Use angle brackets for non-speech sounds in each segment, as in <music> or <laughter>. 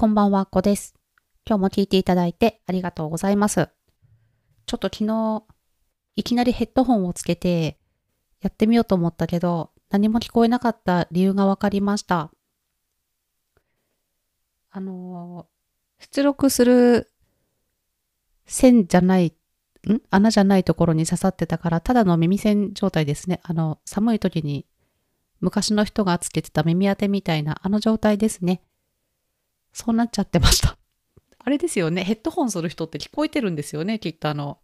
こんばんは、こです。今日も聞いていただいてありがとうございます。ちょっと昨日、いきなりヘッドホンをつけてやってみようと思ったけど、何も聞こえなかった理由がわかりました。あの、出力する線じゃない、ん？穴じゃないところに刺さってたから、ただの耳栓状態ですね。あの、寒い時に昔の人がつけてた耳当てみたいなあの状態ですね。そうなっちゃってました。あれですよね。ヘッドホンする人って聞こえてるんですよね。きっとあの、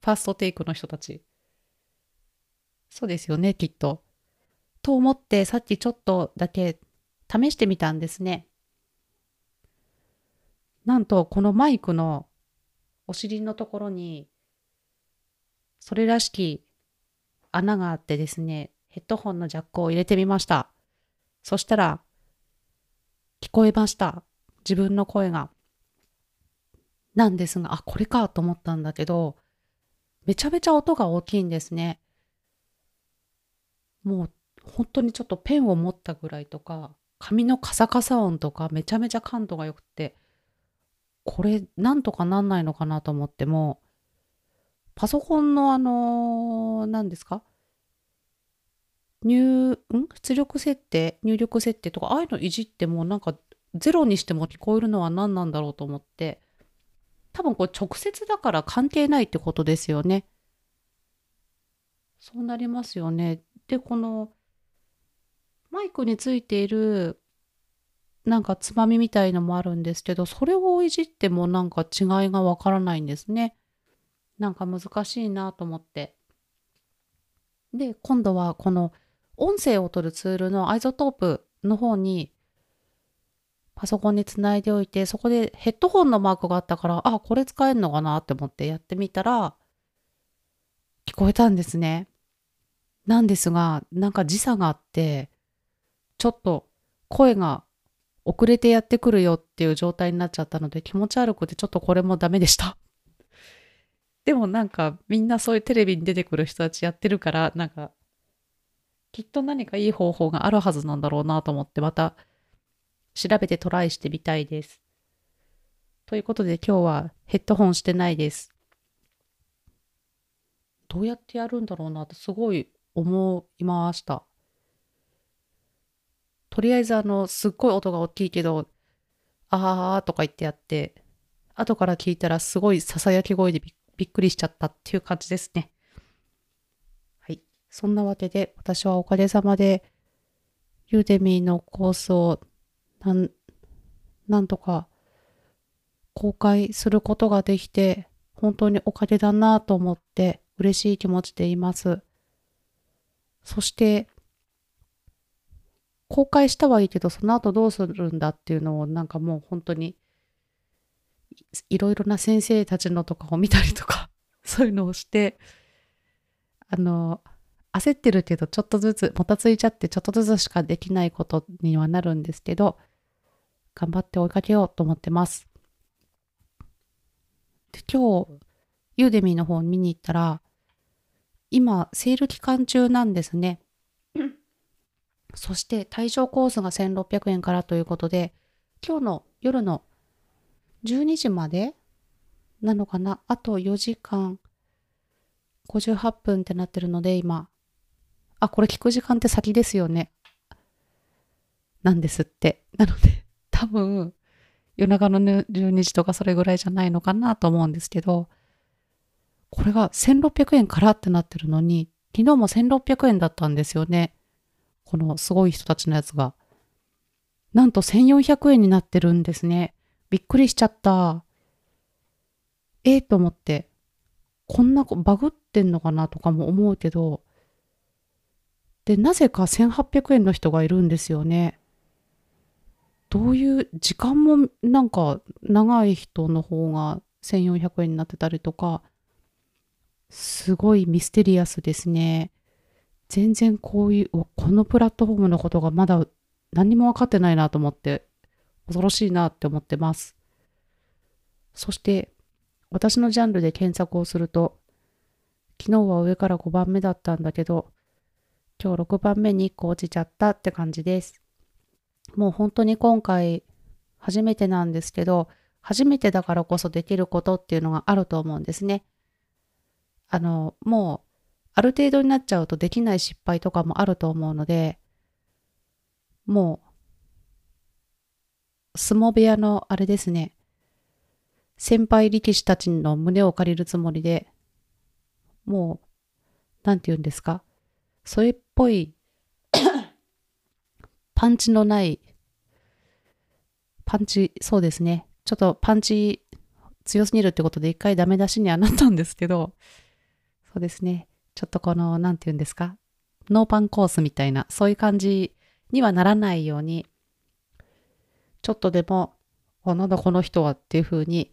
ファーストテイクの人たち。そうですよね、きっと。と思ってさっきちょっとだけ試してみたんですね。なんとこのマイクのお尻のところにそれらしき穴があってですね、ヘッドホンのジャックを入れてみました。そしたら聞こえました。自分の声が。なんですが、あ、これかと思ったんだけど、めちゃめちゃ音が大きいんですね。もう本当にちょっとペンを持ったぐらいとか、紙のカサカサ音とかめちゃめちゃ感度が良くて、これなんとかなんないのかなと思っても、パソコンのあのー、何ですか？入、ん？出力設定？入力設定とか、ああいうのいじってもなんかゼロにしても聞こえるのは何なんだろうと思って、多分これ直接だから関係ないってことですよね。そうなりますよね。で、このマイクについているなんかつまみみたいのもあるんですけど、それをいじってもなんか違いがわからないんですね。なんか難しいなと思って。で、今度はこの音声を取るツールの iZotope の方にパソコンにつないでおいて、そこでヘッドホンのマークがあったから、あ、これ使えるのかなって思ってやってみたら、聞こえたんですね。なんですが、なんか時差があって、ちょっと声が遅れてやってくるよっていう状態になっちゃったので気持ち悪くてちょっとこれもダメでした。<laughs> でもなんかみんなそういうテレビに出てくる人たちやってるからなんかきっと何かいい方法があるはずなんだろうなと思ってまた調べてトライしてみたいです。ということで今日はヘッドホンしてないです。どうやってやるんだろうなってすごい思いました。とりあえずあの、すっごい音が大きいけど、あーとか言ってやって、後から聞いたらすごい囁き声でびっくりしちゃったっていう感じですね。はい。そんなわけで、私はおかげさまで、ユーデミーのコースをなん、なんとか公開することができて、本当におかげだなと思って嬉しい気持ちでいます。そして、公開したはいいけど、その後どうするんだっていうのをなんかもう本当にいろいろな先生たちのとかを見たりとか、<laughs> そういうのをして、あの、焦ってるけど、ちょっとずつ、もたついちゃって、ちょっとずつしかできないことにはなるんですけど、頑張って追いかけようと思ってます。で今日、ユーデミーの方見に行ったら、今、セール期間中なんですね。そして対象コースが1600円からということで、今日の夜の12時までなのかな？あと4時間58分ってなってるので今。あ、これ聞く時間って先ですよね。なんですって。なので、多分、夜中の12時とかそれぐらいじゃないのかなと思うんですけど、これが1600円からってなってるのに、昨日も1600円だったんですよね。このすごい人たちのやつが。なんと1400円になってるんですね。びっくりしちゃった。ええー、と思って、こんなバグってんのかなとかも思うけど、で、なぜか1800円の人がいるんですよね。どういう時間もなんか長い人の方が1400円になってたりとか、すごいミステリアスですね。全然こういう、このプラットフォームのことがまだ何も分かってないなと思って、恐ろしいなって思ってます。そして、私のジャンルで検索をすると、昨日は上から5番目だったんだけど、今日6番目に1個落ちちゃったって感じです。もう本当に今回初めてなんですけど、初めてだからこそできることっていうのがあると思うんですね。あの、もう、ある程度になっちゃうとできない失敗とかもあると思うので、もう、相撲部屋のあれですね、先輩力士たちの胸を借りるつもりで、もう、なんて言うんですか、それっぽい <coughs> パンチのないパンチ、そうですね。ちょっとパンチ強すぎるってことで一回ダメ出しにはなったんですけど、そうですね。ちょっとこの、なんて言うんですか？ノーパンコースみたいな、そういう感じにはならないように、ちょっとでも、あ、なんだこの人はっていう風に、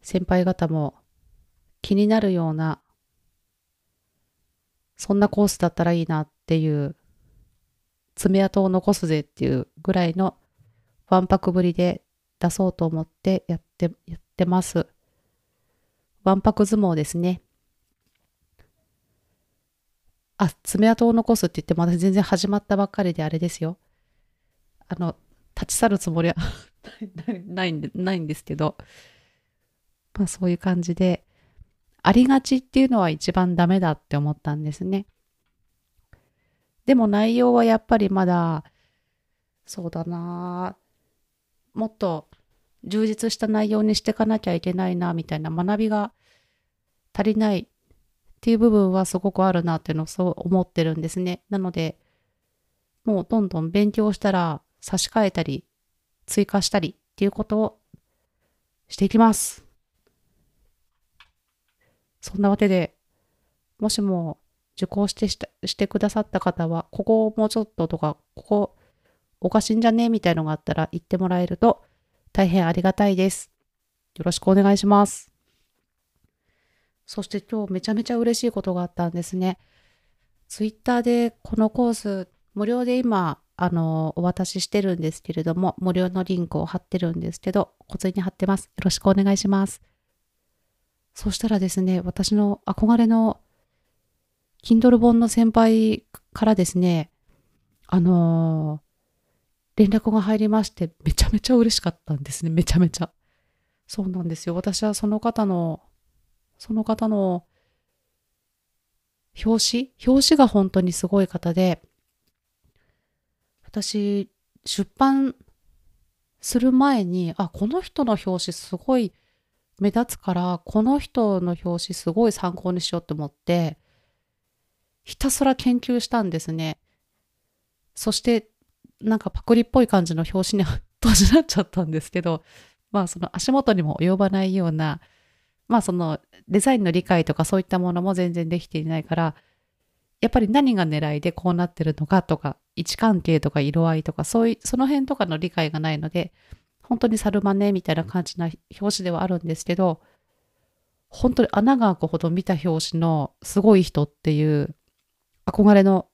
先輩方も気になるような、そんなコースだったらいいなっていう、爪痕を残すぜっていうぐらいのわんぱくぶりで出そうと思ってやって、やってます。わんぱく相撲ですね。あ、爪痕を残すって言っても私全然始まったばっかりであれですよ。あの、立ち去るつもりは <laughs> ないんで、ないんですけど、まあそういう感じで、ありがちっていうのは一番ダメだって思ったんですね。でも内容はやっぱりまだ、そうだなもっと充実した内容にしていかなきゃいけないな、みたいな学びが足りないっていう部分はすごくあるなっていうのをそう思ってるんですね。なので、もうどんどん勉強したら差し替えたり、追加したりっていうことをしていきます。そんなわけで、もしも受講してしてくださった方は、ここをもうちょっととか、ここおかしいんじゃね？みたいのがあったら言ってもらえると大変ありがたいです。よろしくお願いします。そして今日めちゃめちゃ嬉しいことがあったんですね。ツイッターでこのコース無料で今あのお渡ししてるんですけれども無料のリンクを貼ってるんですけど小銭に貼ってます。よろしくお願いします。そしたらですね、私の憧れの Kindle 本の先輩からですね、あのー連絡が入りまして、めちゃめちゃ嬉しかったんですね。めちゃめちゃ。そうなんですよ。私はその方の、その方の表紙表紙が本当にすごい方で、私、出版する前に、あ、この人の表紙すごい目立つから、この人の表紙すごい参考にしようと思って、ひたすら研究したんですね。そしてなんかパクリっぽい感じの表紙に閉じなっちゃったんですけど、まあその足元にも及ばないような、まあそのデザインの理解とかそういったものも全然できていないから、やっぱり何が狙いでこうなってるのかとか、位置関係とか色合いとか、そういう、その辺とかの理解がないので、本当にサルマネみたいな感じな表紙ではあるんですけど、本当に穴が開くほど見た表紙のすごい人っていう憧れの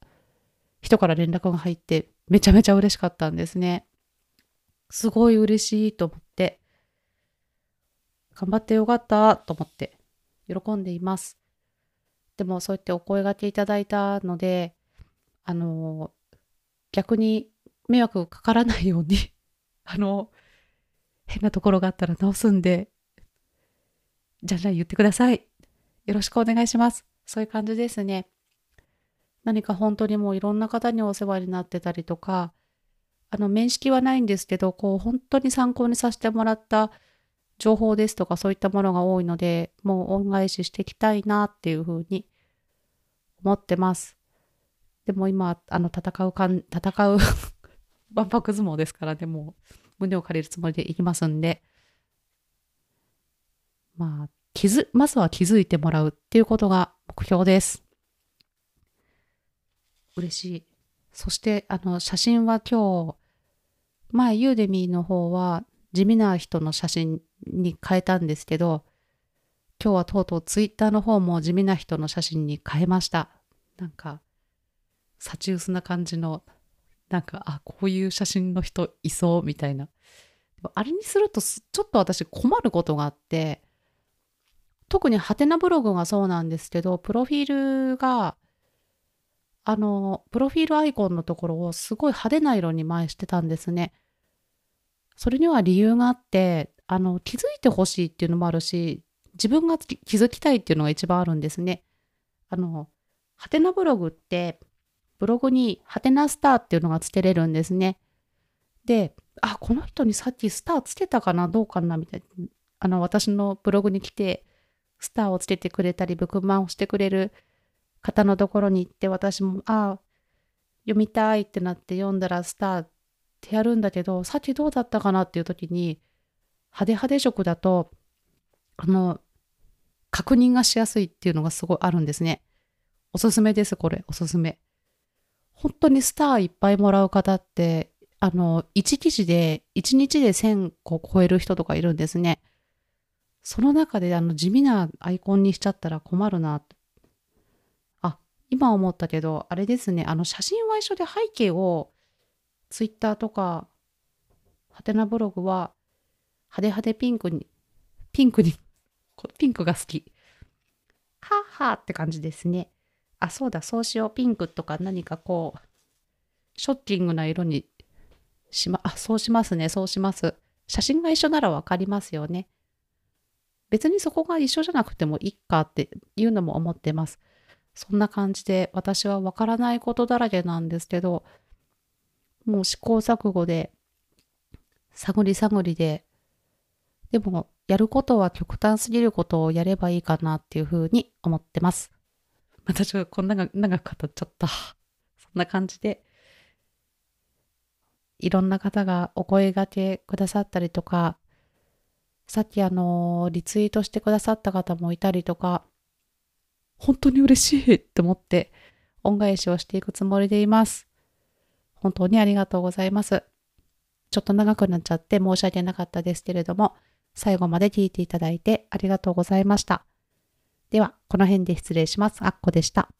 人から連絡が入ってめちゃめちゃ嬉しかったんですね。すごい嬉しいと思って、頑張ってよかったと思って喜んでいます。でもそうやってお声がけいただいたので、あの、逆に迷惑かからないように <laughs> あの、変なところがあったら直すんで、じゃんじゃん言ってください。よろしくお願いします。そういう感じですね。何か本当にもういろんな方にお世話になってたりとか、あの、面識はないんですけど、こう、本当に参考にさせてもらった情報ですとかそういったものが多いので、もう恩返ししていきたいなっていうふうに思ってます。でも今、あの、戦うかん、戦う <laughs> 万博相撲ですからね、もう胸を借りるつもりでいきますんで、まあ、気づ、まずは気づいてもらうっていうことが目標です。嬉しい。そして、あの、写真は今日、前、ユーデミーの方は地味な人の写真に変えたんですけど、今日はとうとうツイッターの方も地味な人の写真に変えました。なんか、サチウスな感じの、なんか、あ、こういう写真の人いそうみたいな。あれにすると、ちょっと私困ることがあって、特にハテナブログがそうなんですけど、プロフィールがあの、プロフィールアイコンのところをすごい派手な色に前してたんですね。それには理由があって、あの、気づいてほしいっていうのもあるし、自分が気づきたいっていうのが一番あるんですね。あの、ハテナブログって、ブログにハテナスターっていうのがつけれるんですね。で、あ、この人にさっきスターつけたかなどうかなみたいな。あの、私のブログに来て、スターをつけてくれたり、ブクマンをしてくれる方のところに行って、私も、あ、読みたいってなって読んだらスターってやるんだけど、さっきどうだったかな？っていう時に、派手派手色だと、あの、確認がしやすいっていうのがすごいあるんですね。おすすめです、これ、おすすめ。本当にスターいっぱいもらう方って、あの、1記事で、1日で1000個超える人とかいるんですね。その中で、あの、地味なアイコンにしちゃったら困るな。今思ったけど、あれですね、あの、写真は一緒で背景を、ツイッターとか、ハテナブログは、派手派手ピンクに、ピンクに、ピンクが好き。はっはって感じですね。あ、そうだ、そうしよう。ピンクとか何かこう、ショッキングな色にしま、あ、そうしますね、そうします。写真が一緒ならわかりますよね。別にそこが一緒じゃなくてもいいかっていうのも思ってます。そんな感じで私はわからないことだらけなんですけど、もう試行錯誤で、探り探りで、でもやることは極端すぎることをやればいいかなっていうふうに思ってます。私はこんなが長く語っちゃった。そんな感じで、いろんな方がお声がけくださったりとか、さっきあの、リツイートしてくださった方もいたりとか、本当に嬉しいって思って恩返しをしていくつもりでいます。本当にありがとうございます。ちょっと長くなっちゃって申し訳なかったですけれども、最後まで聞いていただいてありがとうございました。では、この辺で失礼します。あっこでした。